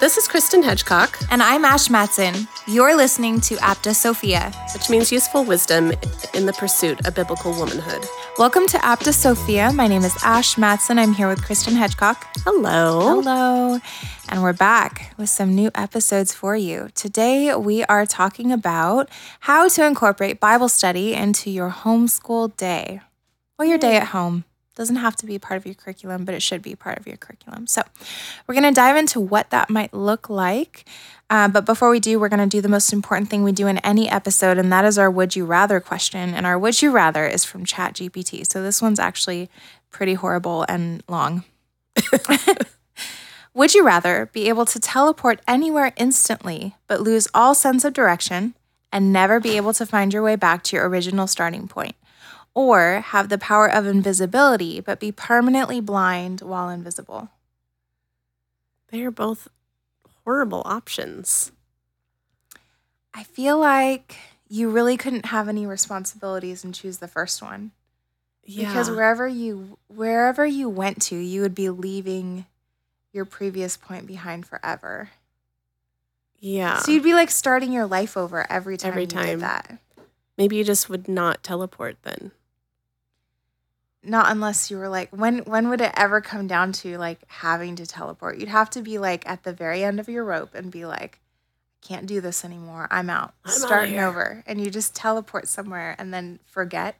This is Kristen Hedgecock, And I'm Ash Matson. You're listening to Apta Sophia. which means useful wisdom in the pursuit of biblical womanhood. Welcome to Apta Sophia. My name is Ash Matson. I'm here with Kristen Hedgecock. Hello. Hello. And we're back with some new episodes for you. Today, we are talking about how to incorporate Bible study into your homeschool day or your day hmm. at home. Doesn't have to be part of your curriculum, but it should be part of your curriculum. So, we're going to dive into what that might look like. Uh, but before we do, we're going to do the most important thing we do in any episode, and that is our Would You Rather question. And our Would You Rather is from ChatGPT. So, this one's actually pretty horrible and long. Would you rather be able to teleport anywhere instantly, but lose all sense of direction and never be able to find your way back to your original starting point? Or have the power of invisibility, but be permanently blind while invisible? They are both horrible options. I feel like you really couldn't have any responsibilities and choose the first one. Yeah. Because wherever you wherever you went to, you would be leaving your previous point behind forever. yeah. So you'd be like starting your life over every time Every you time. did that. Maybe you just would not teleport then. Not unless you were like when when would it ever come down to like having to teleport? You'd have to be like at the very end of your rope and be like I can't do this anymore. I'm out. I'm Starting over. And you just teleport somewhere and then forget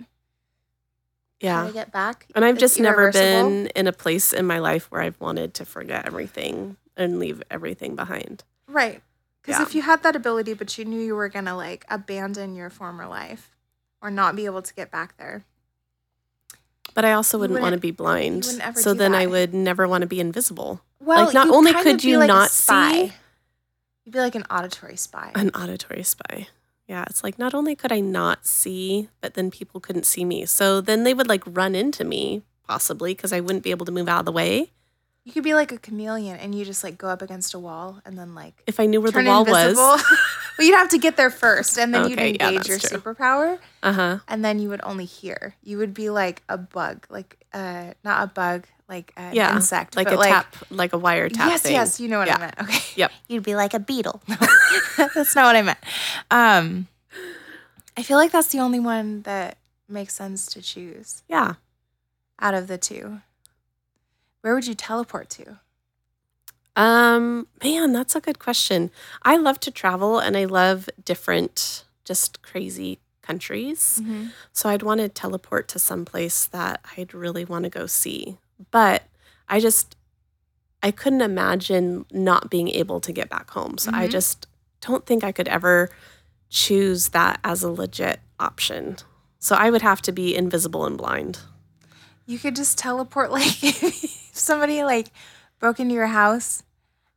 Yeah. to get back. And I've It's just never been in a place in my life where I've wanted to forget everything and leave everything behind. Right. Because Yeah. if you had that ability, but you knew you were going to like abandon your former life or not be able to get back there, But I also You wouldn't want to be blind. wouldn't So then I would never want to be invisible. well, not only could you like not see- you'd be like an auditory spy. An auditory spy. Yeah, it's like not only could I not see, but then people couldn't see me. So then they would like run into me possibly because I wouldn't be able to move out of the way You could be like a chameleon and you just like go up against a wall and then like if I knew where the wall invisible. was. well, you'd have to get there first and then you'd Okay, yeah, engage your true. superpower Uh huh. and then you would only hear. You would be like a bug, like uh not a bug, like an Yeah, insect, Like a tap, like a wire tap yes, thing. yes, you know what Yeah. I meant. Okay. Yep. You'd be like a beetle. That's not what I meant. Um, I feel like that's the only one that makes sense to choose Yeah. out of the two. Where would you teleport to? Um, man, that's a good question. I love to travel and I love different, just crazy countries. So I'd want to teleport to some place that I'd really want to go see. But I just I couldn't imagine not being able to get back home. So I Mhm. just don't think I could ever choose that as a legit option. So I would have to be invisible and blind. You could just teleport like if somebody like broke into your house,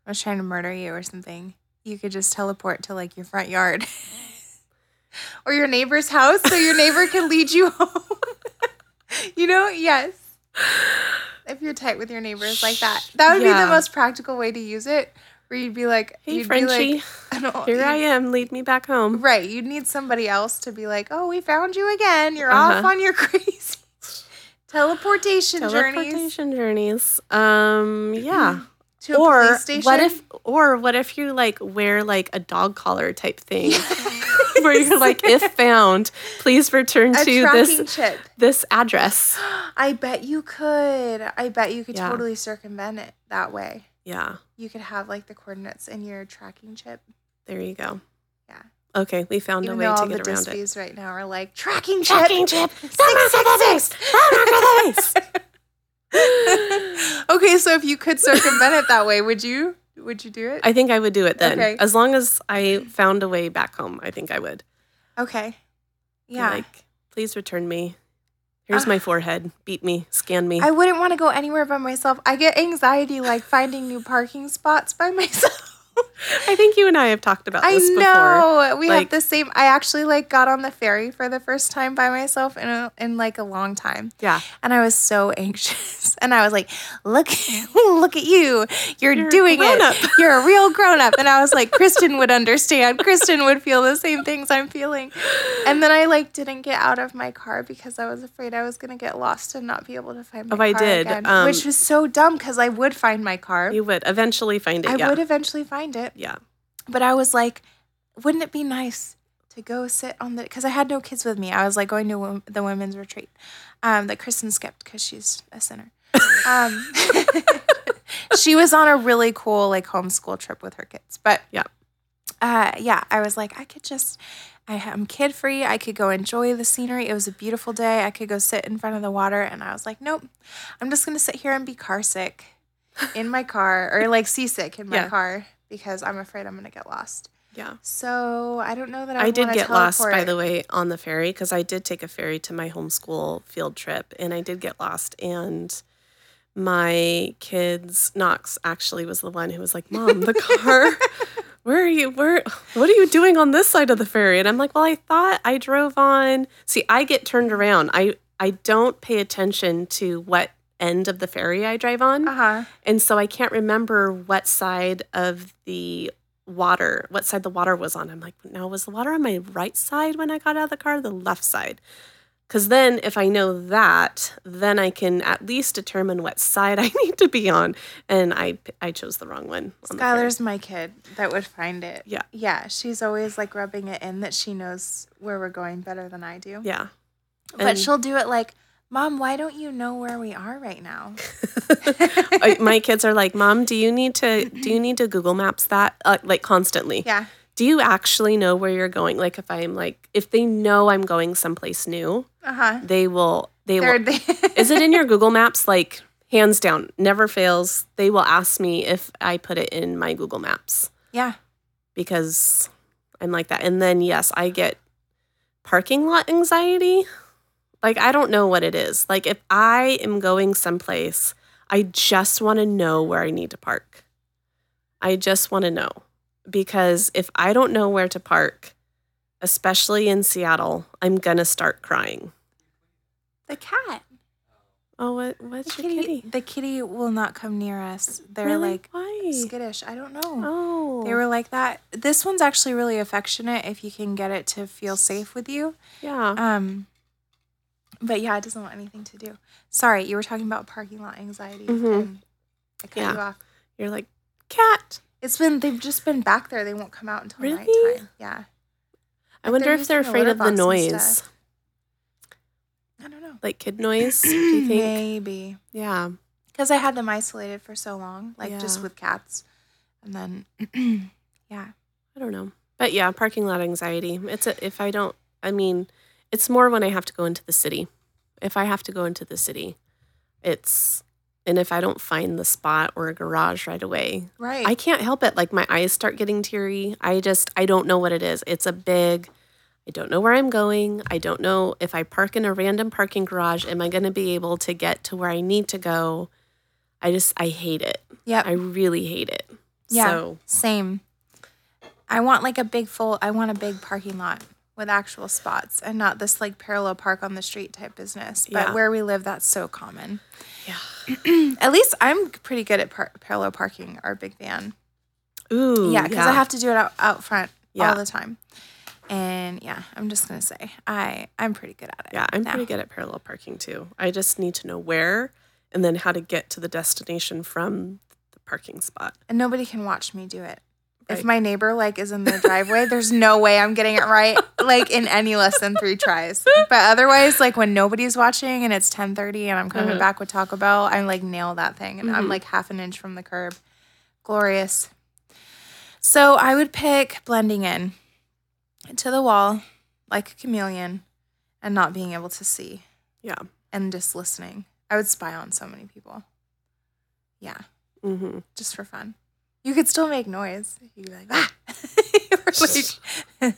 was trying to murder you or something. You could just teleport to like your front yard. or your neighbor's house so your neighbor can lead you home. you know? Yes. If you're tight with your neighbors like that. That would be the most practical way to use it. Where you'd be like, Hey you'd Frenchie, be like, here I am, lead me back home. Right. You'd need somebody else to be like, oh, we found you again. You're off Uh-huh. on your crazy teleportation, journeys Teleportation journeys. Um yeah. to a or police station. what if or what if you like wear like a dog collar type thing where you're like if found please return a to this chip? this address I bet you could. I bet you could Yeah. totally circumvent it that way. yeah You could have like the coordinates in your tracking chip. there you go Yeah. Okay we found Even a way to all the get around it right now are like tracking chip. Tracking chip. Six, six, six. okay, so if you could circumvent it that way, would you? Would you do it? i think i would do it then Okay. as long as i found a way back home i think i would okay. Be Yeah. like please return me here's Ah. my forehead beat me scan me I wouldn't want to go anywhere by myself. I get anxiety like finding new parking spots by myself. I think you and I have talked about I this before. know we have the same. I actually like got on the ferry for the first time by myself in a, in like a long time, Yeah. and I was so anxious. And I was like, "Look, look at you! You're, You're doing it. grown-up." You're a real grown up." And I was like, "Kristen would understand. Kristen would feel the same things I'm feeling." And then I like didn't get out of my car because I was afraid I was gonna get lost and not be able to find my car. Oh, I did, again, um, which was so dumb because I would find my car. You would eventually find it. I yeah. would eventually find it. Yeah. But I was like, wouldn't it be nice to go sit on the? Because I had no kids with me. I was like going to wo- the women's retreat um, that Kristen skipped because she's a sinner. Um, she was on a really cool like homeschool trip with her kids. But Yeah. uh, yeah, I was like, I could just. I am kid free. I could go enjoy the scenery. It was a beautiful day. I could go sit in front of the water. And I was like, nope, I'm just going to sit here and be car sick in my car or like seasick in my Yeah. car because I'm afraid I'm going to get lost. Yeah. So I don't know that I, I did get lost, by the way, on the ferry because I did take a ferry to my homeschool field trip and I did get lost. And my kids, Knox actually was the one who was like, Mom, the car, where are you? Where, what are you doing on this side of the ferry? And I'm like, Well, I thought I drove on. See, I get turned around. I, I don't pay attention to what end of the ferry I drive on. Uh-huh. And so I can't remember what side of the water, what side the water was on. I'm like, now was the water on my right side when I got out of the car, or the left side? Because then if I know that, then I can at least determine what side I need to be on. And I I chose the wrong one. on. Skylar's my kid that would find it. Yeah. Yeah. She's always like rubbing it in that she knows where we're going better than I do. Yeah. But And- she'll do it like, Mom, why don't you know where we are right now? My kids are like, Mom, do you need to do you need to Google Maps that uh, like constantly? Yeah. Do you actually know where you're going? Like if I'm like if they know I'm going someplace new, Uh huh. they will they will They're they Is it in your Google Maps? Like, hands down, never fails. They will ask me if I put it in my Google Maps yeah. because I'm like that. And then, yes, I get parking lot anxiety. Like, I don't know what it is. Like, if I am going someplace, I just want to know where I need to park. I just want to know because if I don't know where to park, especially in Seattle, I'm going to start crying. The cat. Oh, what, The what's your kitty, kitty? the kitty will not come near us. They're Really? like why? skittish. I don't know. Oh, They were like that. This one's actually really affectionate if you can get it to feel safe with you. yeah. Um but yeah, it doesn't want anything to do. Sorry, you were talking about parking lot anxiety Mhm. and I cut Yeah. you off. You're like cat. It's been they've just been back there. They won't come out until Really? nighttime. Yeah. I Like, wonder they're if they're afraid of the noise. I don't know. like kid noise. Do you think? Maybe. Yeah. Because I had them isolated for so long, like just with cats. And then yeah. I don't know, but yeah, parking lot anxiety. It's a, if I don't. I mean, it's more when I have to go into the city. If I have to go into the city, it's and if I don't find the spot or a garage right away, Right. I can't help it. Like my eyes start getting teary. I just I don't know what it is. It's a big I don't know where I'm going. I don't know if I park in a random parking garage, am I going to be able to get to where I need to go? I just I hate it. Yeah, I really hate it. Yeah. So, Same. I want like a big full I want a big parking lot with actual spots and not this like parallel park on the street type business. But Yeah. where we live that's so common. yeah. At least I'm pretty good at par- parallel parking our big van. Ooh. yeah, because I have to do it out, out front Yeah. all the time. And yeah, I'm just gonna say I I'm pretty good at it. Yeah, I'm now. pretty good at parallel parking too. I just need to know where and then how to get to the destination from the parking spot. And nobody can watch me do it. If my neighbor like is in their driveway, there's no way I'm getting it right like in any less than three tries. But otherwise, like when nobody's watching and it's 10:30 and I'm coming Uh-huh. back with Taco Bell, I like nail that thing and I'm Mhm. like half an inch from the curb. Glorious. So I would pick blending in to the wall like a chameleon and not being able to see Yeah. and just listening. I would spy on so many people. Yeah hmm just for fun. You could still make noise. You'd be like, ah. Like,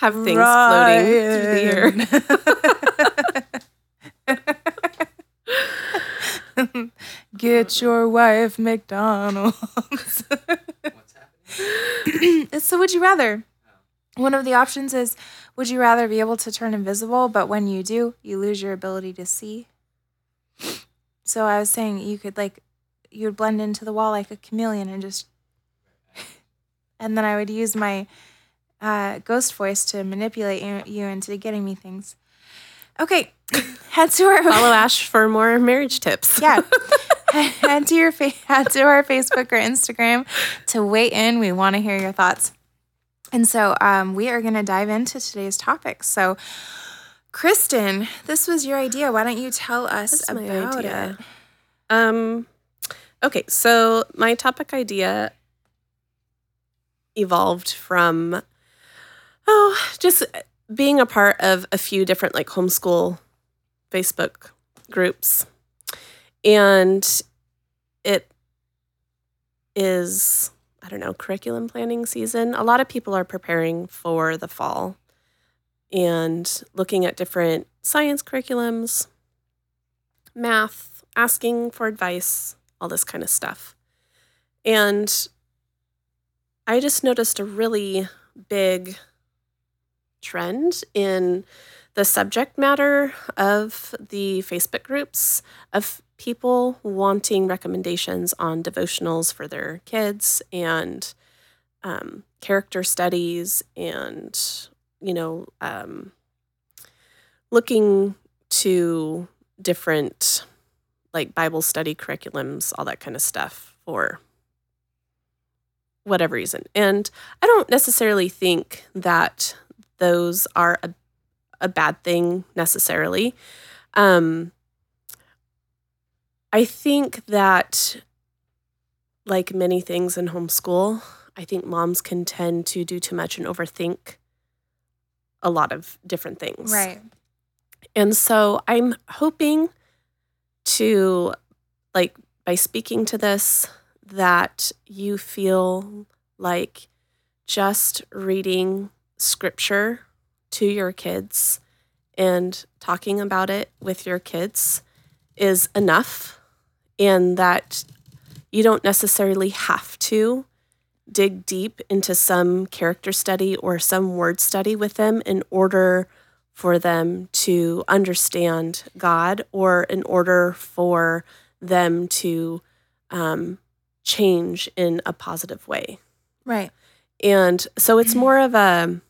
Have things floating through the air. Get your wife McDonald's. What's happening? so would you rather? One of the options is would you rather be able to turn invisible, but when you do, you lose your ability to see? So I was saying you could like you would blend into the wall like a chameleon and just and then I would use my uh, ghost voice to manipulate you, into getting me things. Okay, head to our Follow Ash for more marriage tips. yeah. head to your fa- head to our Facebook or Instagram to weigh in. We want to hear your thoughts. And so um, we are going to dive into today's topic. So, Kristen, this was your idea. Why don't you tell us That's about idea. it? Um, okay, so my topic idea evolved from oh, just being a part of a few different like homeschool Facebook groups. And it is I don't know, curriculum planning season. A lot of people are preparing for the fall and looking at different science curriculums, math, asking for advice, all this kind of stuff. And I just noticed a really big trend in the subject matter of the Facebook groups of people wanting recommendations on devotionals for their kids and um, character studies and, you know, um, looking to different like Bible study curriculums, all that kind of stuff for whatever reason. And I don't necessarily think that those are a, a bad thing necessarily. Um, I think that, like many things in homeschool, I think moms can tend to do too much and overthink a lot of different things. Right. And so I'm hoping to, like, by speaking to this, that you feel like just reading scripture to your kids and talking about it with your kids is enough, and that you don't necessarily have to dig deep into some character study or some word study with them in order for them to understand God or in order for them to um, change in a positive way. Right. And so it's more of a,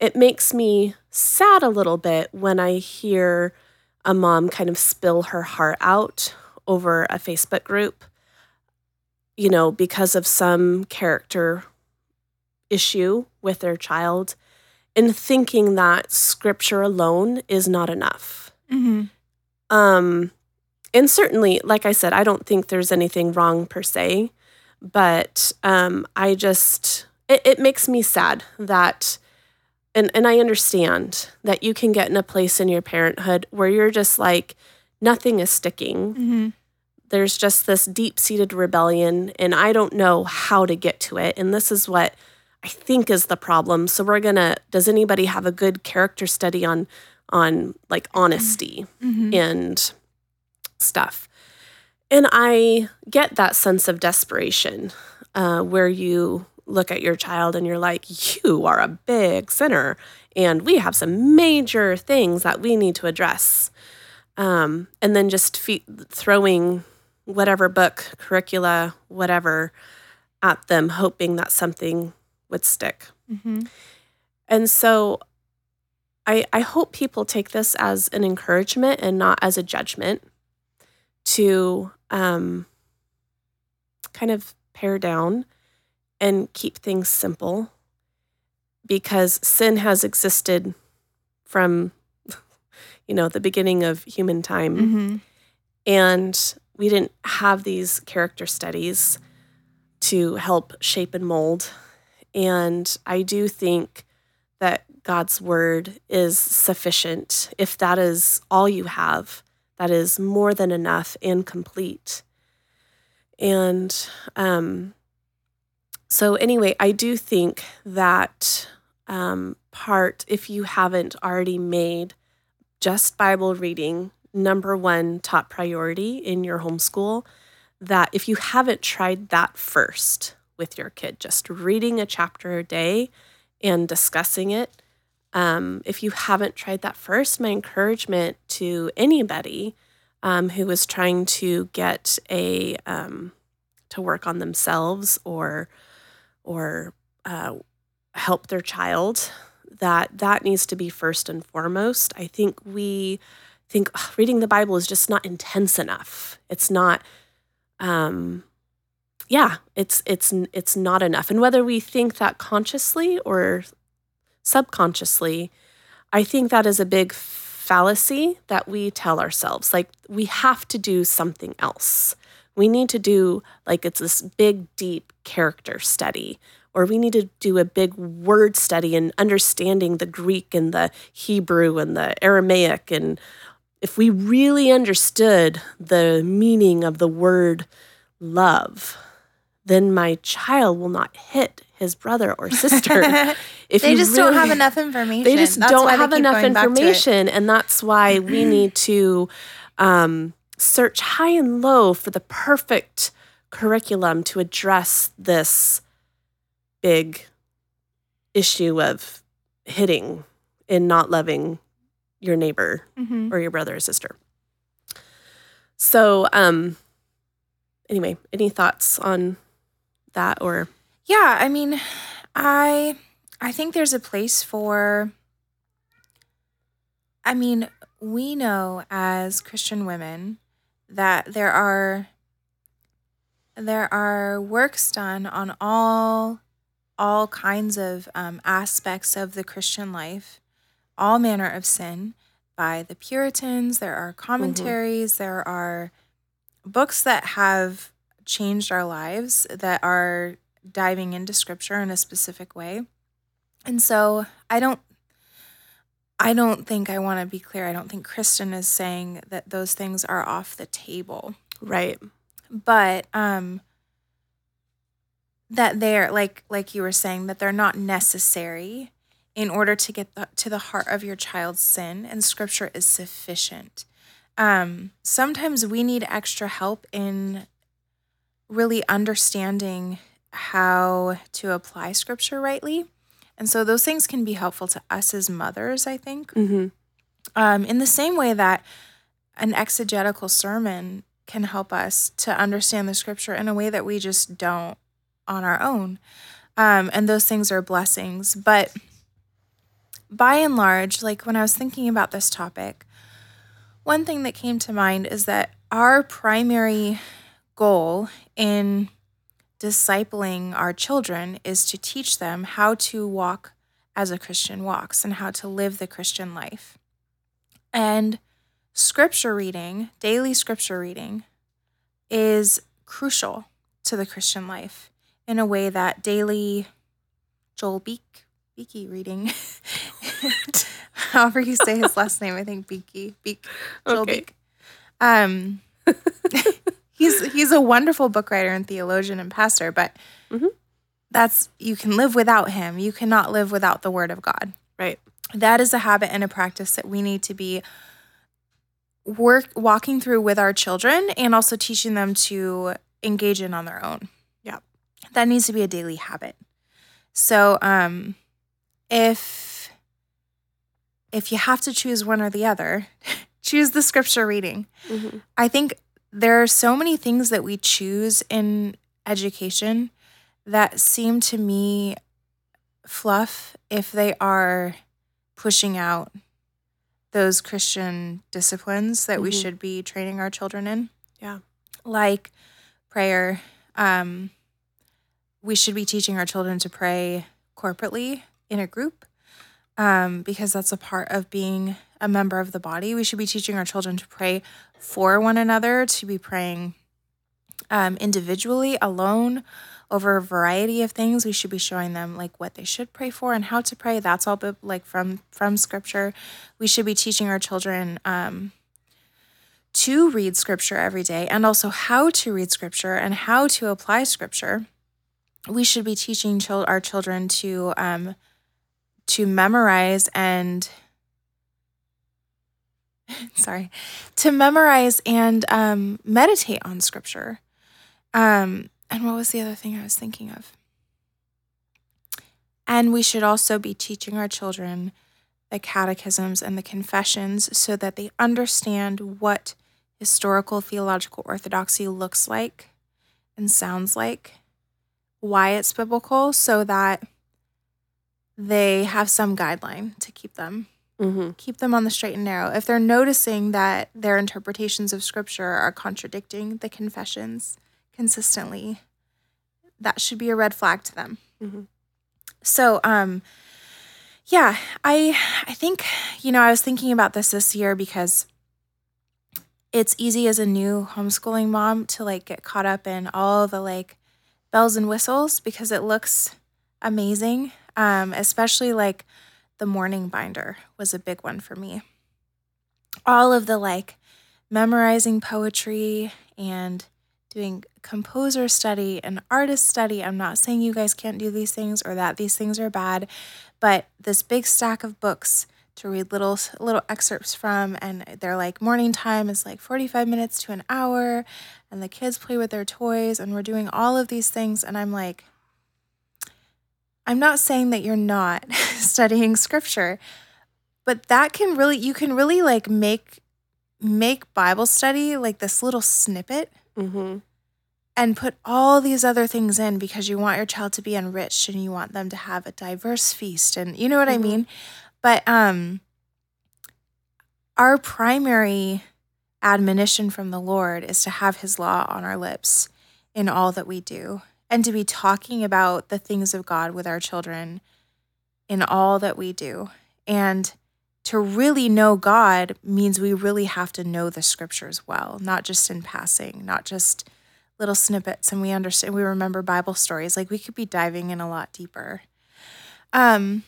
it makes me sad a little bit when I hear a mom kind of spill her heart out over a Facebook group, you know, because of some character issue with their child and thinking that scripture alone is not enough. Mm-hmm. Um, and certainly, like I said, I don't think there's anything wrong per se, but um, I just it, it makes me sad that, and and I understand that you can get in a place in your parenthood where you're just like nothing is sticking. Mm-hmm. There's just this deep seated rebellion, and I don't know how to get to it. And this is what I think is the problem. So we're gonna. Does anybody have a good character study on on like honesty Mm-hmm. and stuff? And I get that sense of desperation uh, where you look at your child and you're like, you are a big sinner, and we have some major things that we need to address. Um, and then just fe- throwing whatever book, curricula, whatever at them, hoping that something would stick. Mm-hmm. And so I, I hope people take this as an encouragement and not as a judgment to um, kind of pare down and keep things simple because sin has existed from you know the beginning of human time Mm-hmm. and we didn't have these character studies to help shape and mold. And I do think that God's word is sufficient. If that is all you have, that is more than enough and complete. And um, so, anyway, I do think that um, part, if you haven't already made just Bible reading number one top priority in your homeschool, that if you haven't tried that first, with your kid, just reading a chapter a day and discussing it. Um, if you haven't tried that first, my encouragement to anybody um, who is trying to get a um, to work on themselves or or uh, help their child that that needs to be first and foremost. I think we think reading the Bible is just not intense enough. It's not um yeah, it's it's it's not enough. And whether we think that consciously or subconsciously, I think that is a big fallacy that we tell ourselves. Like we have to do something else. We need to do like it's this big deep character study or we need to do a big word study and understanding the Greek and the Hebrew and the Aramaic. And if we really understood the meaning of the word love, then my child will not hit his brother or sister. if they just really, don't have enough information. They just that's don't have enough information. And that's why we need to um, search high and low for the perfect curriculum to address this big issue of hitting and not loving your neighbor mm-hmm. or your brother or sister. So, um, anyway, any thoughts on that or? Yeah, I mean, I I think there's a place for. I mean, we know as Christian women that there are there are works done on all all kinds of um, aspects of the Christian life, all manner of sin by the Puritans. There are mm-hmm. commentaries, mm-hmm. there are books that have changed our lives that are diving into scripture in a specific way. And so I don't I don't think I want to be clear. I don't think Kristen is saying that those things are off the table. Right. But um that they're like like you were saying that they're not necessary in order to get the, to the heart of your child's sin and scripture is sufficient um, sometimes we need extra help in really understanding how to apply scripture rightly and so those things can be helpful to us as mothers i think mm-hmm. um, in the same way that an exegetical sermon can help us to understand the scripture in a way that we just don't on our own. Um, and those things are blessings. But by and large, like when I was thinking about this topic, one thing that came to mind is that our primary goal in discipling our children is to teach them how to walk as a Christian walks and how to live the Christian life. And scripture reading, daily scripture reading, is crucial to the Christian life in a way that daily Joel Beek Beaky reading. However you say his last name, I think Beaky Beek Joel okay. Beek. Um, he's he's a wonderful book writer and theologian and pastor, but mm-hmm. that's you can live without him. You cannot live without the Word of God. Right. That is a habit and a practice that we need to be work walking through with our children and also teaching them to engage in on their own Yeah. that needs to be a daily habit. So, um, if if you have to choose one or the other, choose the scripture reading. Mm-hmm. I think there are so many things that we choose in education that seem to me fluff if they are pushing out those Christian disciplines that mm-hmm. we should be training our children in. Yeah. Like prayer, um, we should be teaching our children to pray corporately in a group um, because that's a part of being a member of the body. We should be teaching our children to pray for one another, to be praying um, individually, alone, over a variety of things. We should be showing them like what they should pray for and how to pray. That's all like from from scripture. We should be teaching our children um, to read scripture every day and also how to read scripture and how to apply scripture we should be teaching our children to um, to memorize and sorry to memorize and um, meditate on scripture um, And what was the other thing I was thinking of? And we should also be teaching our children the catechisms and the confessions so that they understand what historical theological orthodoxy looks like and sounds like, why it's biblical, so that they have some guideline to keep them Mm-hmm. keep them on the straight and narrow. If they're noticing that their interpretations of scripture are contradicting the confessions consistently, that should be a red flag to them. Mm-hmm. So, um, yeah, I I think you know I was thinking about this this year because it's easy as a new homeschooling mom to like get caught up in all the like bells and whistles because it looks amazing. Um, especially like the morning binder was a big one for me. All of the like memorizing poetry and doing composer study and artist study. I'm not saying you guys can't do these things or that these things are bad, but this big stack of books to read little little excerpts from and they're like morning time is like 45 minutes to an hour and the kids play with their toys and we're doing all of these things and I'm like I'm not saying that you're not studying scripture, but that can really you can really like make make Bible study like this little snippet Mm-hmm. and put all these other things in because you want your child to be enriched and you want them to have a diverse feast and you know what I Mhm. mean? But um our primary admonition from the Lord is to have his law on our lips in all that we do and to be talking about the things of God with our children in all that we do. And to really know God means we really have to know the scriptures well, not just in passing, not just little snippets and we understand we remember Bible stories. Like we could be diving in a lot deeper. Um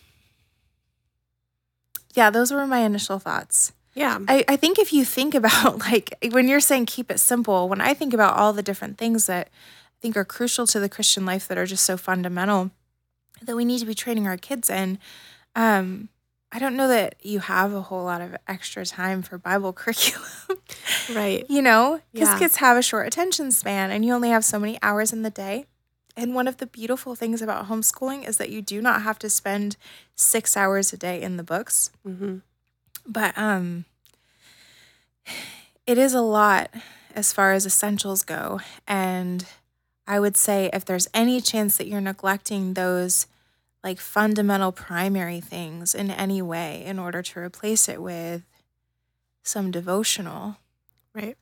yeah, those were my initial thoughts. Yeah. I, I think if you think about like when you're saying keep it simple, when I think about all the different things that think are crucial to the Christian life that are just so fundamental that we need to be training our kids in, um, I don't know that you have a whole lot of extra time for Bible curriculum. Right. you know, because Yeah. kids have a short attention span and you only have so many hours in the day. And one of the beautiful things about homeschooling is that you do not have to spend six hours a day in the books Mm-hmm. but um it is a lot as far as essentials go and i would say if there's any chance that you're neglecting those like fundamental primary things in any way in order to replace it with some devotional Right.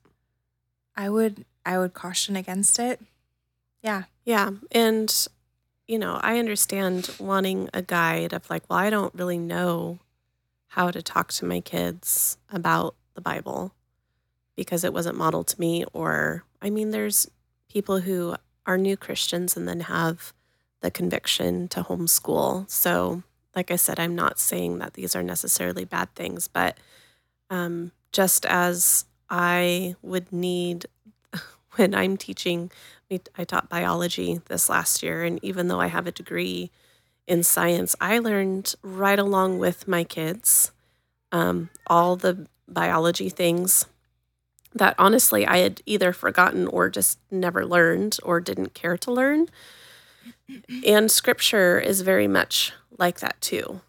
i would i would caution against it yeah Yeah. And, you know, I understand wanting a guide of like, well, I don't really know how to talk to my kids about the Bible because it wasn't modeled to me. Or, I mean, there's people who are new Christians and then have the conviction to homeschool. So, like I said, I'm not saying that these are necessarily bad things, but um, just as I would need when I'm teaching I taught biology this last year, and even though I have a degree in science, I learned right along with my kids um, all the biology things that honestly I had either forgotten or just never learned or didn't care to learn. And scripture is very much like that too.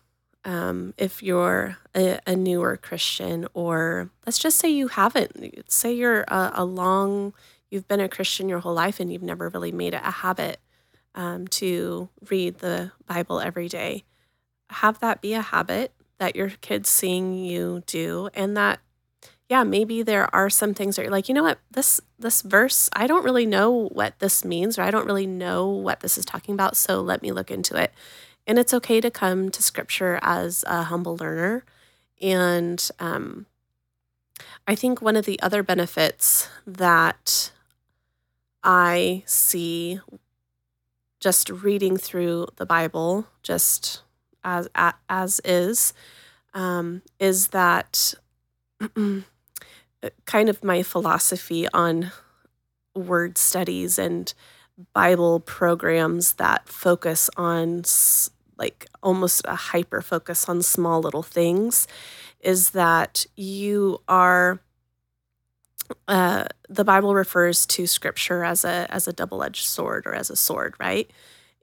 Um, if you're a, a newer Christian, or let's just say you haven't, say you're a, a long you've been a Christian your whole life and you've never really made it a habit um, to read the Bible every day, have that be a habit that your kids seeing you do, and that yeah, maybe there are some things that you're like, you know what, this this verse, I don't really know what this means, or I don't really know what this is talking about, so let me look into it. And it's okay to come to Scripture as a humble learner, and um, I think one of the other benefits that I see just reading through the Bible, just as as is, um, is that kind of my philosophy on word studies and Bible programs that focus on like almost a hyper focus on small little things is that you are uh, the Bible refers to scripture as a as a double-edged sword or as a sword, right?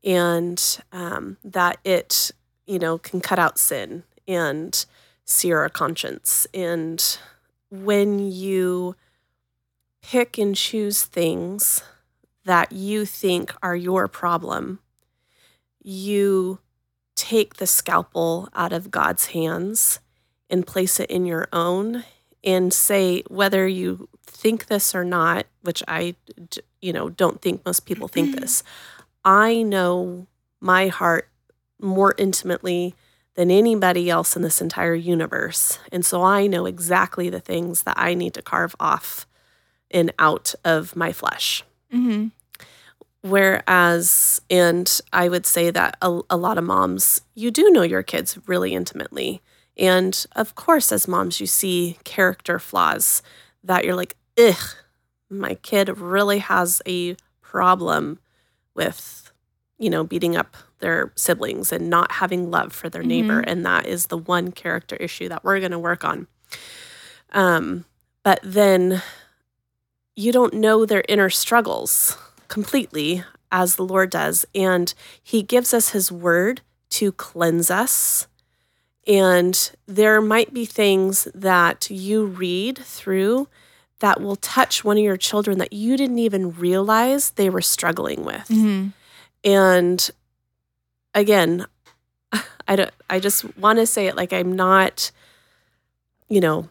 And um, that it, you know, can cut out sin and sear our conscience. And when you pick and choose things that you think are your problem, you take the scalpel out of God's hands and place it in your own and say whether you think this or not, which I you know don't think most people think this. I know my heart more intimately than anybody else in this entire universe. And so I know exactly the things that I need to carve off and out of my flesh. Mm-hmm. Whereas, and I would say that a, a, lot of moms, you do know your kids really intimately. And of course, as moms, you see character flaws that you're like, ugh, my kid really has a problem with, you know, beating up their siblings and not having love for their neighbor. Mm-hmm. And that is the one character issue that we're going to work on. Um, but then you don't know their inner struggles completely as the Lord does. And He gives us His word to cleanse us. And there might be things that you read through that will touch one of your children that you didn't even realize they were struggling with. Mm-hmm. And again, I don't I just want to say it like I'm not you know,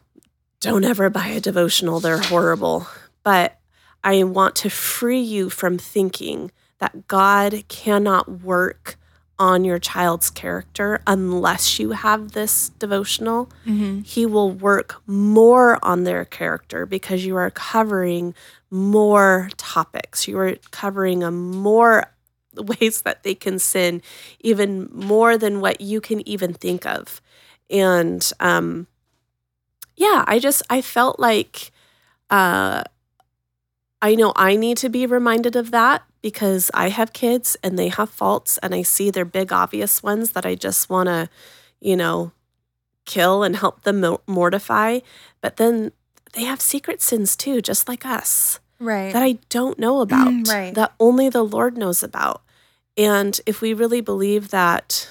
don't ever buy a devotional, they're horrible. But I want to free you from thinking that God cannot work on your child's character unless you have this devotional. Mm-hmm. He will work more on their character because you are covering more topics. You are covering a more ways that they can sin, even more than what you can even think of. And um, yeah, I just I felt like uh, I know I need to be reminded of that because I have kids and they have faults and I see their big obvious ones that I just want to, you know, kill and help them mortify. But then they have secret sins too, just like us. Right. That I don't know about. Mm, right. That only the Lord knows about. And if we really believe that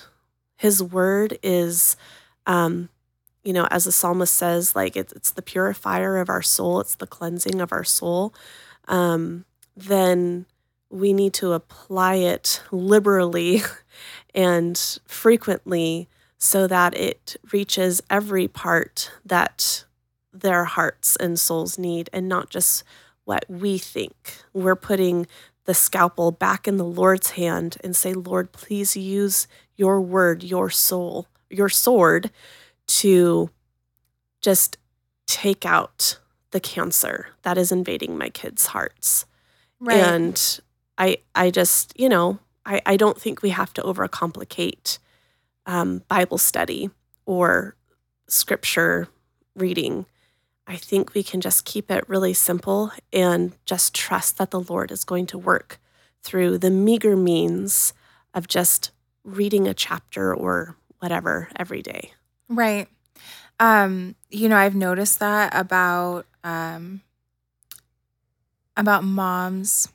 his word is um, you know, as the psalmist says, like it's, it's the purifier of our soul, it's the cleansing of our soul um, then we need to apply it liberally and frequently so that it reaches every part that their hearts and souls need and not just what we think. We're putting the scalpel back in the Lord's hand and say, Lord, please use your word, your soul, your sword to just take out the cancer that is invading my kids' hearts. Right. And I I just, you know, I, I don't think we have to overcomplicate um, Bible study or scripture reading. I think we can just keep it really simple and just trust that the Lord is going to work through the meager means of just reading a chapter or whatever every day. Right. Um, you know, I've noticed that about um, about moms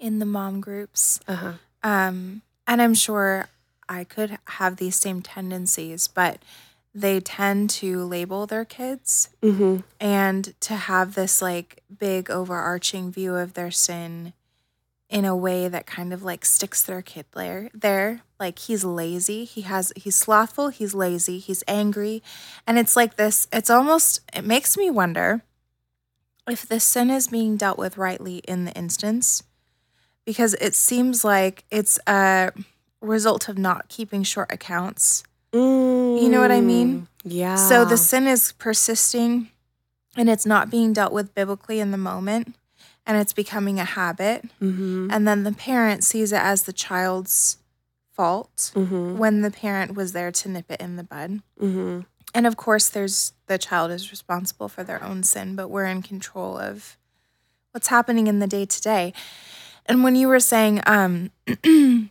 in the mom groups. Uh-huh. Um, and I'm sure I could have these same tendencies, but they tend to label their kids mm-hmm. and to have this like big overarching view of their sin in a way that kind of like sticks their kid there there. Like he's lazy. He has he's slothful. He's lazy. He's angry. And it's like this it's almost it makes me wonder if the sin is being dealt with rightly in the instance because it seems like it's a result of not keeping short accounts mm, you know what i mean mm, yeah so the sin is persisting and it's not being dealt with biblically in the moment and it's becoming a habit. Mm-hmm. And then the parent sees it as the child's fault mm-hmm. when the parent was there to nip it in the bud. Mm-hmm. And of course, there's the child is responsible for their own sin, but we're in control of what's happening in the day to day. And when you were saying, um, you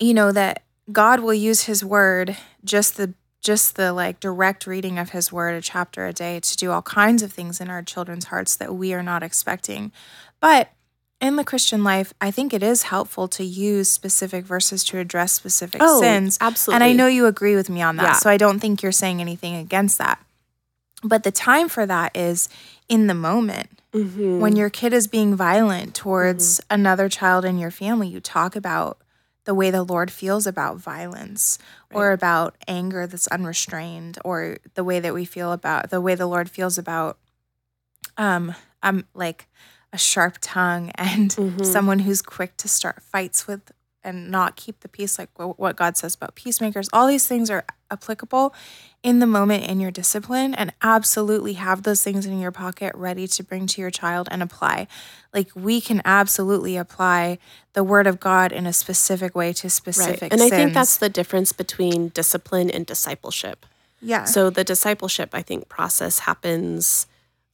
know, that God will use his word, just the just the like direct reading of his word a chapter a day to do all kinds of things in our children's hearts that we are not expecting but in the christian life i think it is helpful to use specific verses to address specific Oh, sins absolutely. and i know you agree with me on that Yeah. so i don't think you're saying anything against that but the time for that is in the moment Mhm. when your kid is being violent towards Mm-hmm. another child in your family, you talk about the way the Lord feels about violence or about anger that's unrestrained or the way that we feel about the way the Lord feels about um um like a sharp tongue and Mhm. someone who's quick to start fights with and not keep the peace like what God says about peacemakers all these things are applicable in the moment in your discipline and absolutely have those things in your pocket ready to bring to your child and apply like we can absolutely apply the word of God in a specific way to right. specific And I think that's the difference between discipline and discipleship. yeah So the discipleship, I think, process happens.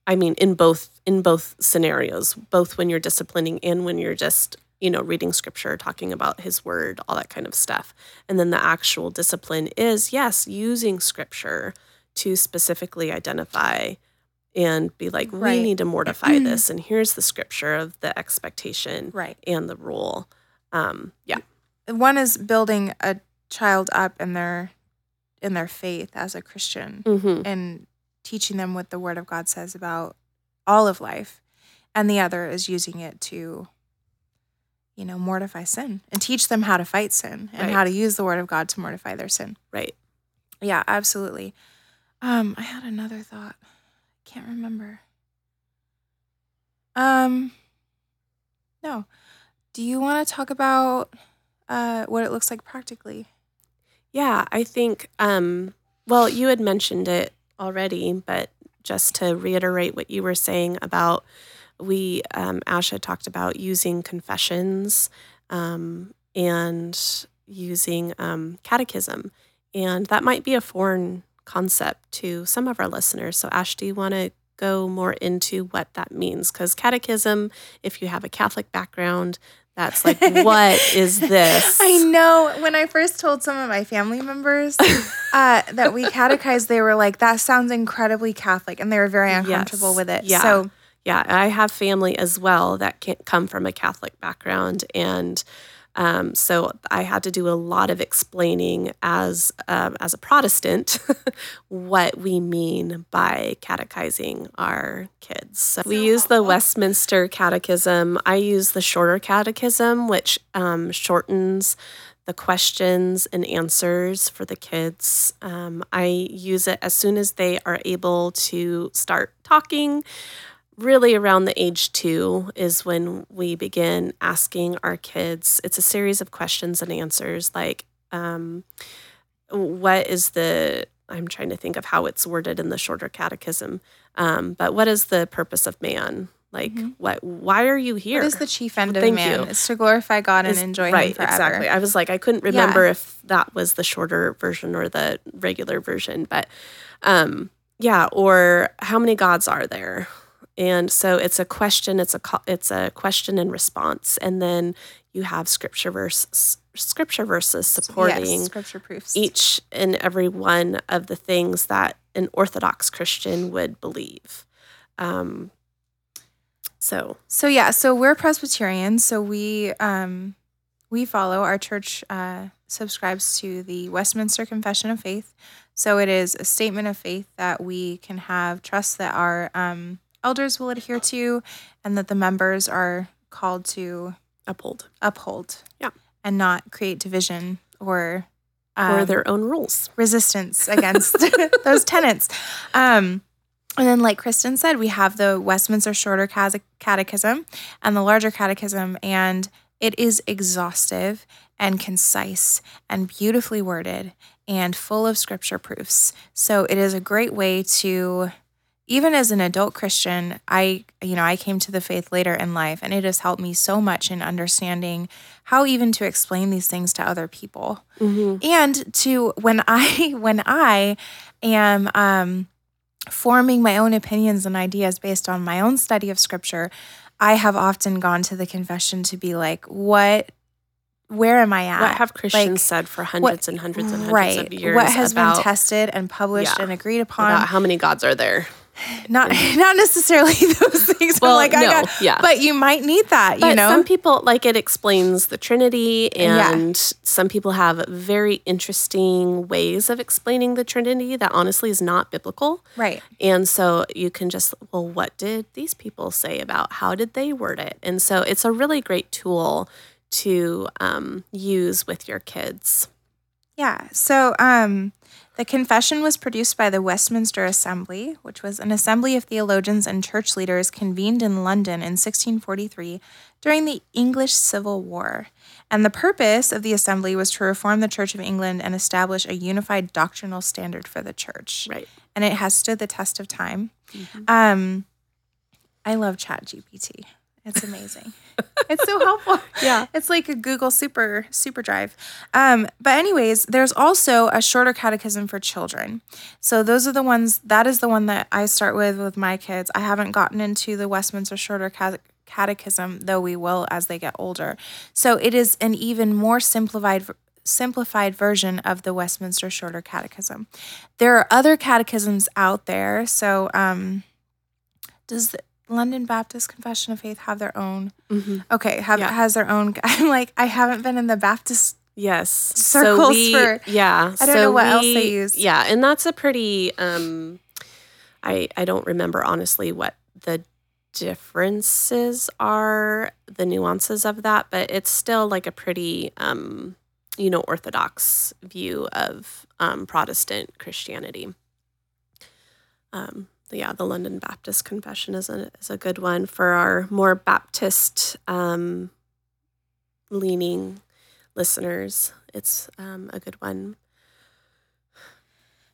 I mean, in both in both scenarios, both when you're disciplining and when you're just you know reading scripture, talking about His Word, all that kind of stuff. And then the actual discipline is yes, using scripture to specifically identify and be like, we need to mortify this, and here's the scripture of the expectation right and the rule. Um, yeah, one is building a child up in their in their faith as a Christian hmm and teaching them what the word of God says about all of life. And the other is using it to you know, mortify sin and teach them how to fight sin and Right. how to use the word of God to mortify their sin. right. Yeah, absolutely. Um, I had another thought. Can't remember. Um, no. Do you want to talk about uh, what it looks like practically? Yeah, I think, um, well, you had mentioned it already, but just to reiterate what you were saying about we, um, Asha talked about using confessions um, and using um, catechism. And that might be a foreign concept to some of our listeners. So, Ash, do you want to go more into what that means? Because catechism, if you have a Catholic background, that's like, what is this? I know. When I first told some of my family members uh, that we catechized, they were like, "That sounds incredibly Catholic," and they were very uncomfortable Yes. with it. Yeah. So Yeah, I have family as well that can't come from a Catholic background, and um, so I had to do a lot of explaining as um, as a Protestant what we mean by catechizing our kids. So we use the Westminster Catechism. I use the shorter Catechism, which um, shortens the questions and answers for the kids. Um, I use it as soon as they are able to start talking really around the age two is when we begin asking our kids it's a series of questions and answers like um, what is the i'm trying to think of how it's worded in the shorter catechism um, but what is the purpose of man like what why are you here what is the chief end of man? you. It's to glorify God and enjoy right, Him forever. Exactly. I was like, I couldn't remember if that was the shorter version or the regular version, but um, yeah. Or how many gods are there? And so it's a question. It's a it's a question and response, and then you have scripture verse scripture verses supporting yes, scripture proofs. each and every one of the things that an Orthodox Christian would believe. Um, so So yeah, so we're Presbyterian, so we um we follow our church uh subscribes to the Westminster Confession of Faith. So it is a statement of faith that we can have trust that our um elders will adhere to and that the members are called to uphold uphold. Yeah. And not create division or or um, their own rules. resistance against those tenets. Um, and then, like Kristen said, we have the Westminster Shorter Cate- Catechism and the Larger Catechism, and it is exhaustive and concise and beautifully worded and full of scripture proofs. So it is a great way to even as an adult Christian, I you know, I came to the faith later in life and it has helped me so much in understanding how even to explain these things to other people and to when i when i am um forming my own opinions and ideas based on my own study of scripture i have often gone to the confession to be like what where am I at? What have Christians Like, said for hundreds and hundreds and hundreds right. of years? what has about, been tested and published Yeah. and agreed upon? about how many gods are there? Not not necessarily those things. but Well, like I no, got, yeah. But you might need that. But you know. some people like it explains the Trinity, Yeah. and some people have very interesting ways of explaining the Trinity that honestly is not biblical. right. And so you can just, well, what did these people say about how did they word it? And so it's a really great tool to um, use with your kids. Yeah. So um, the confession was produced by the Westminster Assembly, which was an assembly of theologians and church leaders convened in London in 1643 during the English Civil War. And the purpose of the assembly was to reform the Church of England and establish a unified doctrinal standard for the church. Right. And it has stood the test of time. Um, I love ChatGPT. It's amazing. it's so helpful. Yeah. It's like a Google super super drive. Um, but anyways, there's also a shorter catechism for children. So those are the ones that is the one that I start with with my kids. I haven't gotten into the Westminster shorter Cate- catechism, though we will as they get older. So it is an even more simplified simplified version of the Westminster shorter catechism. There are other catechisms out there. So um does the London Baptist Confession of Faith have their own? Mhm. Okay, have Yeah. has their own. I'm like, I haven't been in the Baptist. Yes. Circles for- yeah. I don't know what else they use. Yeah, and that's a pretty um I I don't remember honestly what the differences are, the nuances of that, but it's still like a pretty um you know orthodox view of um Protestant Christianity. Um yeah, the London Baptist Confession is a is a good one for our more Baptist um leaning listeners. It's um, a good one.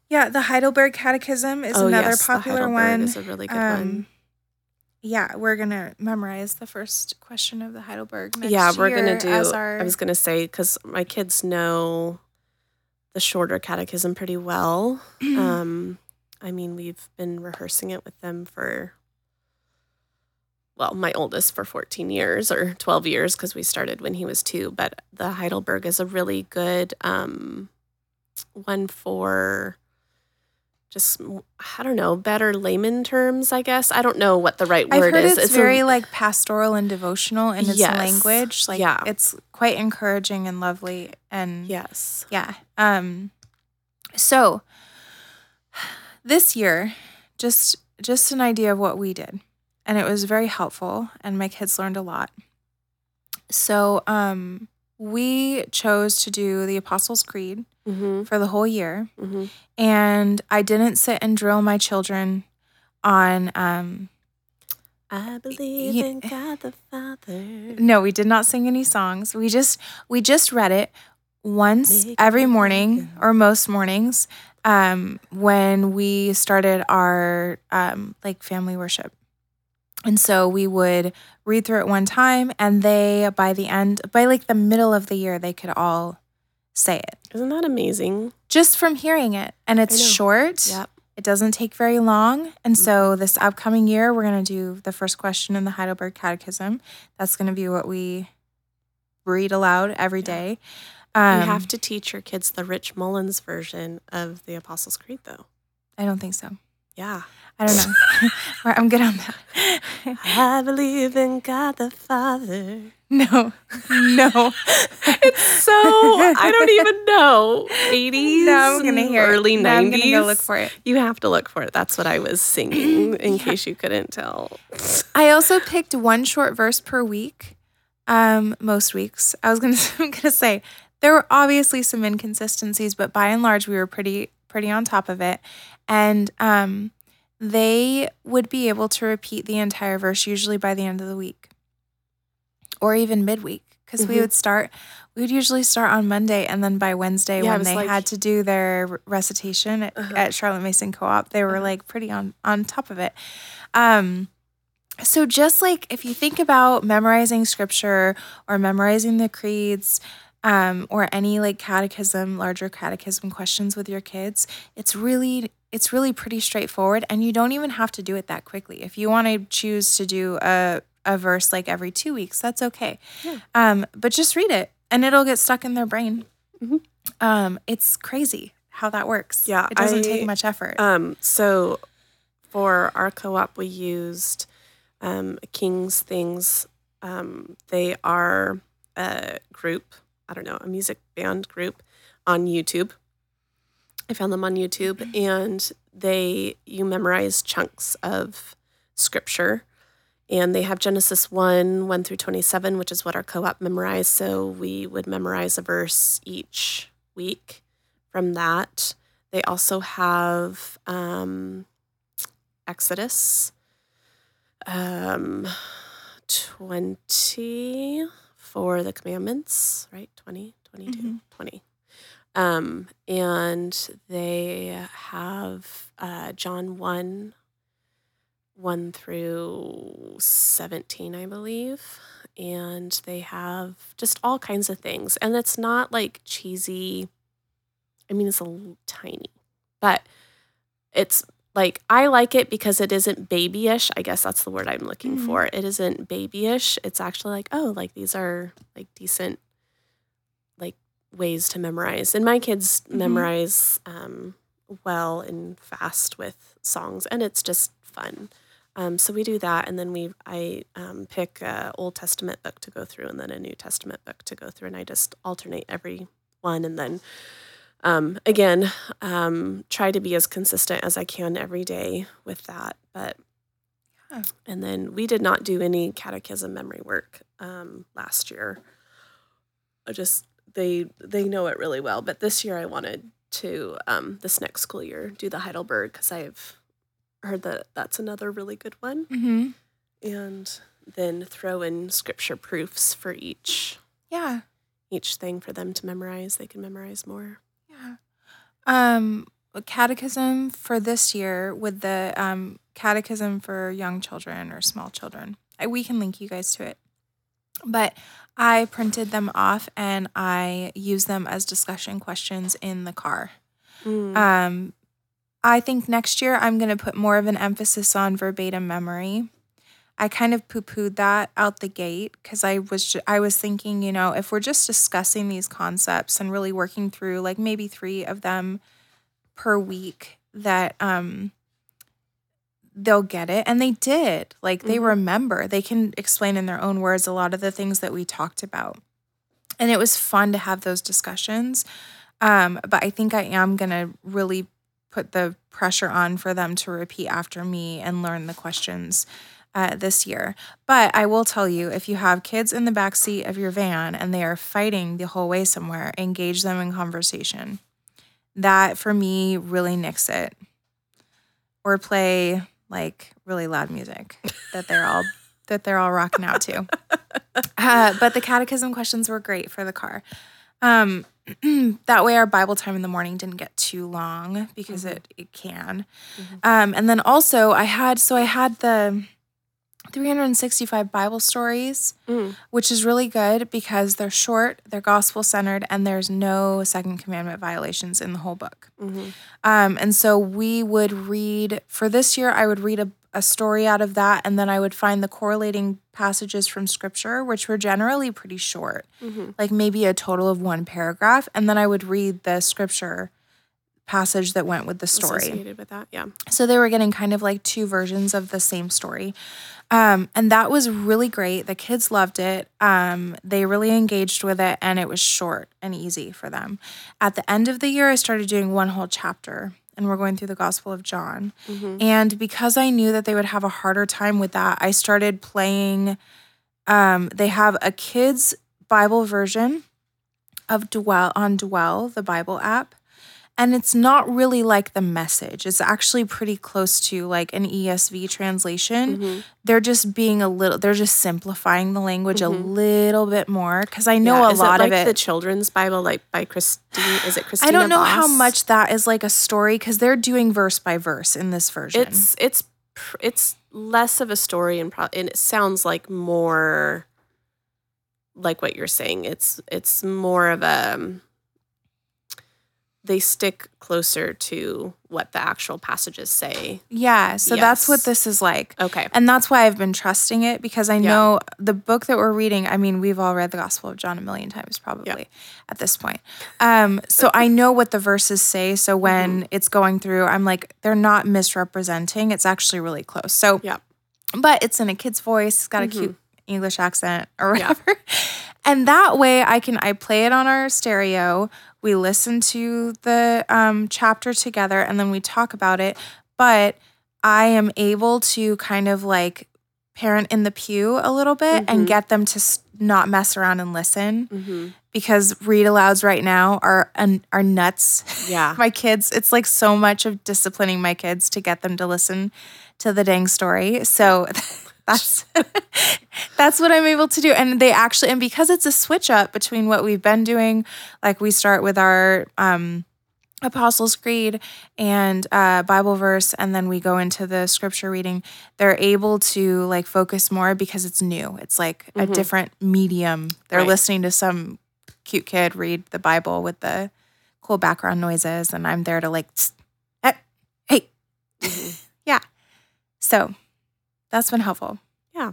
Yeah, the Heidelberg Catechism is another Oh, yes, popular one. is a really good Um, one. Yeah, we're gonna memorize the first question of the Heidelberg. Yeah, we're gonna do. Our, I was gonna say because my kids know the shorter catechism pretty well. um, I mean, we've been rehearsing it with them for. Well, my oldest for 14 years or 12 years because we started when he was two. But the Heidelberg is a really good um, one for just, I don't know, better layman terms, I guess. I don't know what the right word heard is. it's, a- very like pastoral and devotional in its Yes. language. Like Yeah. it's quite encouraging and lovely and yes. Yeah. Um so this year just just an idea of what we did and it was very helpful and my kids learned a lot. So um we chose to do the Apostles' Creed Mm-hmm. for the whole year Mm-hmm. and I didn't sit and drill my children on um I believe in God the Father. no, we did not sing any songs. We just we just read it once every morning or most mornings um, when we started our um, like family worship. And so we would read through it one time, and they by the end, by like the middle of the year, they could all say it Isn't that amazing? just from hearing it. And it's short. Yep. It doesn't take very long. And so this upcoming year, we're going to do the first question in the Heidelberg Catechism. That's going to be what we read aloud every day. Um, you have to teach your kids the Rich Mullins version of the Apostles' Creed, though. I don't think so. Yeah. I don't know. I'm good on that. I believe in God the Father. no, no. It's so, I don't even know. 80s? No, I'm gonna hear it. Early 90s? Now I'm gonna go look for it. You have to look for it. That's what I was singing, in case you couldn't tell. I also picked one short verse per week. Um, most weeks. I was gonna I'm gonna say there were obviously some inconsistencies, but by and large we were pretty pretty on top of it. And um they would be able to repeat the entire verse usually by the end of the week. Or even midweek. Because we Mhm. would start we would usually start on Monday and then by Wednesday Yeah, when they like- had to do their recitation at, Uh-huh. at Charlotte Mason Co-op, they were Uh-huh. like pretty on on top of it. Um so just like if you think about memorizing scripture or memorizing the creeds um, or any like catechism, larger catechism questions with your kids, it's really it's really pretty straightforward and you don't even have to do it that quickly. If you want to choose to do a a verse like every two weeks, that's okay. Yeah. Um, but just read it and it'll get stuck in their brain. Mm-hmm. Um, it's crazy how that works. Yeah, it doesn't take much effort. Um, so for our co-op, we used um, King's Things. Um, they are a group. I don't know, a music band group on YouTube. I found them on YouTube, and they you memorize chunks of scripture, and they have Genesis one one through twenty seven, which is what our co-op memorized. So we would memorize a verse each week from that. They also have um, Exodus um, 20 for the commandments, right? 20, 22, Mhm. 20. Um, and they have uh, John 1, 1 through 17, I believe. And they have just all kinds of things. And it's not like cheesy. I mean, it's a little tiny, but it's like I like it because it isn't babyish. I guess that's the word I'm looking Mhm. for. It isn't babyish. It's actually like, oh, like these are like decent like ways to memorize. And my kids Mhm. memorize um, well and fast with songs, and it's just fun. Um, so we do that, and then we I um, pick a Old Testament book to go through, and then a New Testament book to go through, and I just alternate every one, and then um, again um, try to be as consistent as I can every day with that. But Yeah. and then we did not do any catechism memory work um, last year. I just they they know it really well, but this year I wanted to um, this next school year do the Heidelberg because I've heard that that's another really good one, hmm and then throw in scripture proofs for each Yeah. each thing for them to memorize. They can memorize more. Um, catechism for this year with the um, catechism for young children or small children. I, we can link you guys to it. But I printed them off and I use them as discussion questions in the car. Mm. Um, I think next year I'm going to put more of an emphasis on verbatim memory. I kind of poo-pooed that out the gate because I was ju- I was thinking, you know, if we're just discussing these concepts and really working through like maybe three of them per week, that um they'll get it, and they did. Like they Mhm. remember, they can explain in their own words a lot of the things that we talked about, and it was fun to have those discussions. Um, but I think I am gonna really put the pressure on for them to repeat after me and learn the questions uh, this year. But I will tell you, if you have kids in the back seat of your van and they are fighting the whole way somewhere, engage them in conversation. That for me really nicks it. Or play like really loud music that they're all that they're all rocking out to. Uh, but the catechism questions were great for the car. Um, that way, our Bible time in the morning didn't get too long because Mhm. it it can. Mhm. Um, and then also, I had so I had the 365 Bible stories, Mm. which is really good because they're short, they're gospel centered, and there's no second commandment violations in the whole book. hmm Um, and so we would read for this year, I would read a, a story out of that, and then I would find the correlating passages from scripture, which were generally pretty short, hmm like maybe a total of one paragraph. And then I would read the scripture passage that went with the story. Associated with that, yeah. So they were getting kind of like two versions of the same story. Um, and that was really great. The kids loved it. Um, they really engaged with it, and it was short and easy for them. At the end of the year, I started doing one whole chapter, and we're going through the Gospel of John. hmm And because I knew that they would have a harder time with that, I started playing. Um, they have a kids' Bible version of Dwell on Dwell, the Bible app. And it's not really like the message. It's actually pretty close to like an ESV translation. hmm They're just being a little, they're just simplifying the language a Mhm. little bit more. Cause I know Yeah, a lot it of it. the children's Bible, like by Christine. Is it Christina? I don't know how much that is like a story because they're doing verse by verse in this version. It's it's it's less of a story and pro- and it sounds like more like what you're saying. It's it's more of a um, they stick closer to what the actual passages say. Yeah, so that's what this is like. Okay. And that's why I've been trusting it because I know the book that we're reading, I mean, we've all read the Gospel of John a million times probably at this point. Um, so I know what the verses say. So when Mm-hmm. it's going through, I'm like, they're not misrepresenting. It's actually really close. So, Yeah. but it's in a kid's voice. It's got a Mm-hmm. cute English accent or whatever. And that way I can I play it on our stereo. We listen to the um, chapter together and then we talk about it. But I am able to kind of like parent in the pew a little bit and Mhm. get them to not mess around and listen Mm-hmm. because read alouds right now are are nuts. Yeah. my kids, it's like so much of disciplining my kids to get them to listen to the dang story. So that's that's what I'm able to do. And they actually and because it's a switch up between what we've been doing, like we start with our um Apostles' Creed and uh, Bible verse, and then we go into the scripture reading. They're able to like focus more because it's new. It's like a Mhm. different medium. They're Right. listening to some cute kid read the Bible with the cool background noises, and I'm there to like, "Tss, eh, hey, Mhm. yeah. So that's been helpful. Yeah.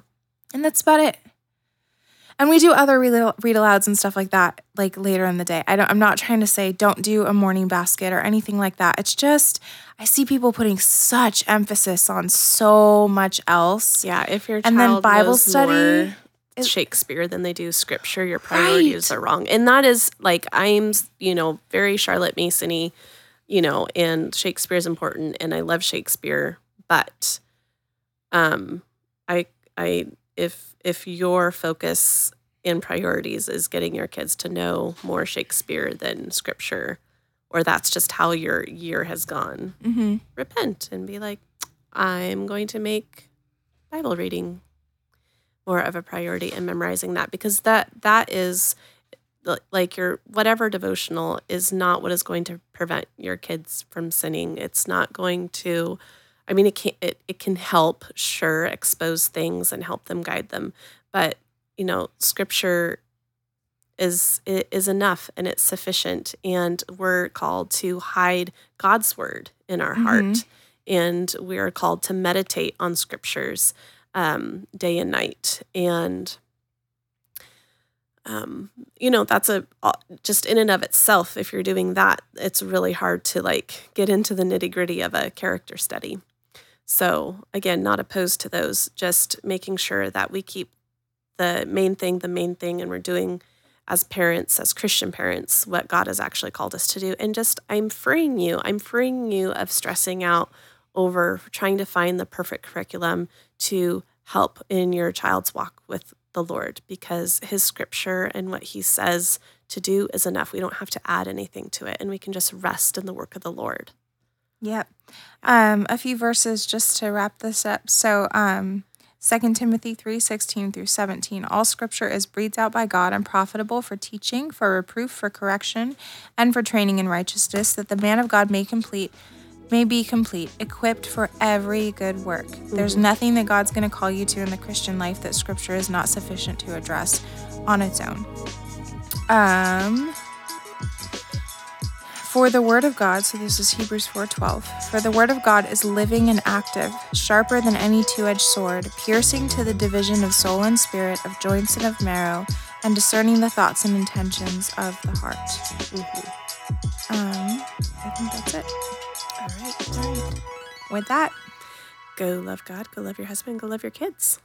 and that's about it. And we do other read, read alouds and stuff like that, like later in the day. I don't. I'm not trying to say don't do a morning basket or anything like that. It's just I see people putting such emphasis on so much else. Yeah. If your And then Bible study Shakespeare than they do scripture, your priorities Right. are wrong. And that is like I'm, you know, very Charlotte Masony, you know, and Shakespeare is important and I love Shakespeare, but um I I if if your focus and priorities is getting your kids to know more Shakespeare than scripture or that's just how your year has gone, Mm-hmm. repent and be like, I'm going to make Bible reading more of a priority and memorizing that because that that is like your whatever devotional is not what is going to prevent your kids from sinning. It's not going to I mean it can it, it can help sure expose things and help them guide them, but you know, scripture is is enough and it's sufficient and we're called to hide God's word in our heart Mhm. and we are called to meditate on scriptures um, day and night and um, you know that's a just in and of itself if you're doing that it's really hard to like get into the nitty gritty of a character study so again not opposed to those just making sure that we keep the main thing the main thing and we're doing as parents as christian parents what god has actually called us to do. And just i'm freeing you i'm freeing you of stressing out over trying to find the perfect curriculum to help in your child's walk with the lord because his scripture and what he says to do is enough. We don't have to add anything to it and we can just rest in the work of the lord Yep. Um, a few verses just to wrap this up. So, um, 2 Timothy 3 16 through 17. All scripture is breathed out by God and profitable for teaching, for reproof, for correction, and for training in righteousness, that the man of God may complete may be complete, equipped for every good work. There's nothing that God's going to call you to in the Christian life that scripture is not sufficient to address on its own. Um for the word of God, so this is Hebrews 4:12. For the word of God is living and active, sharper than any two-edged sword, piercing to the division of soul and spirit, of joints and of marrow, and discerning the thoughts and intentions of the heart. Um, I think that's it. all right With that, go love god go love your husband go love your kids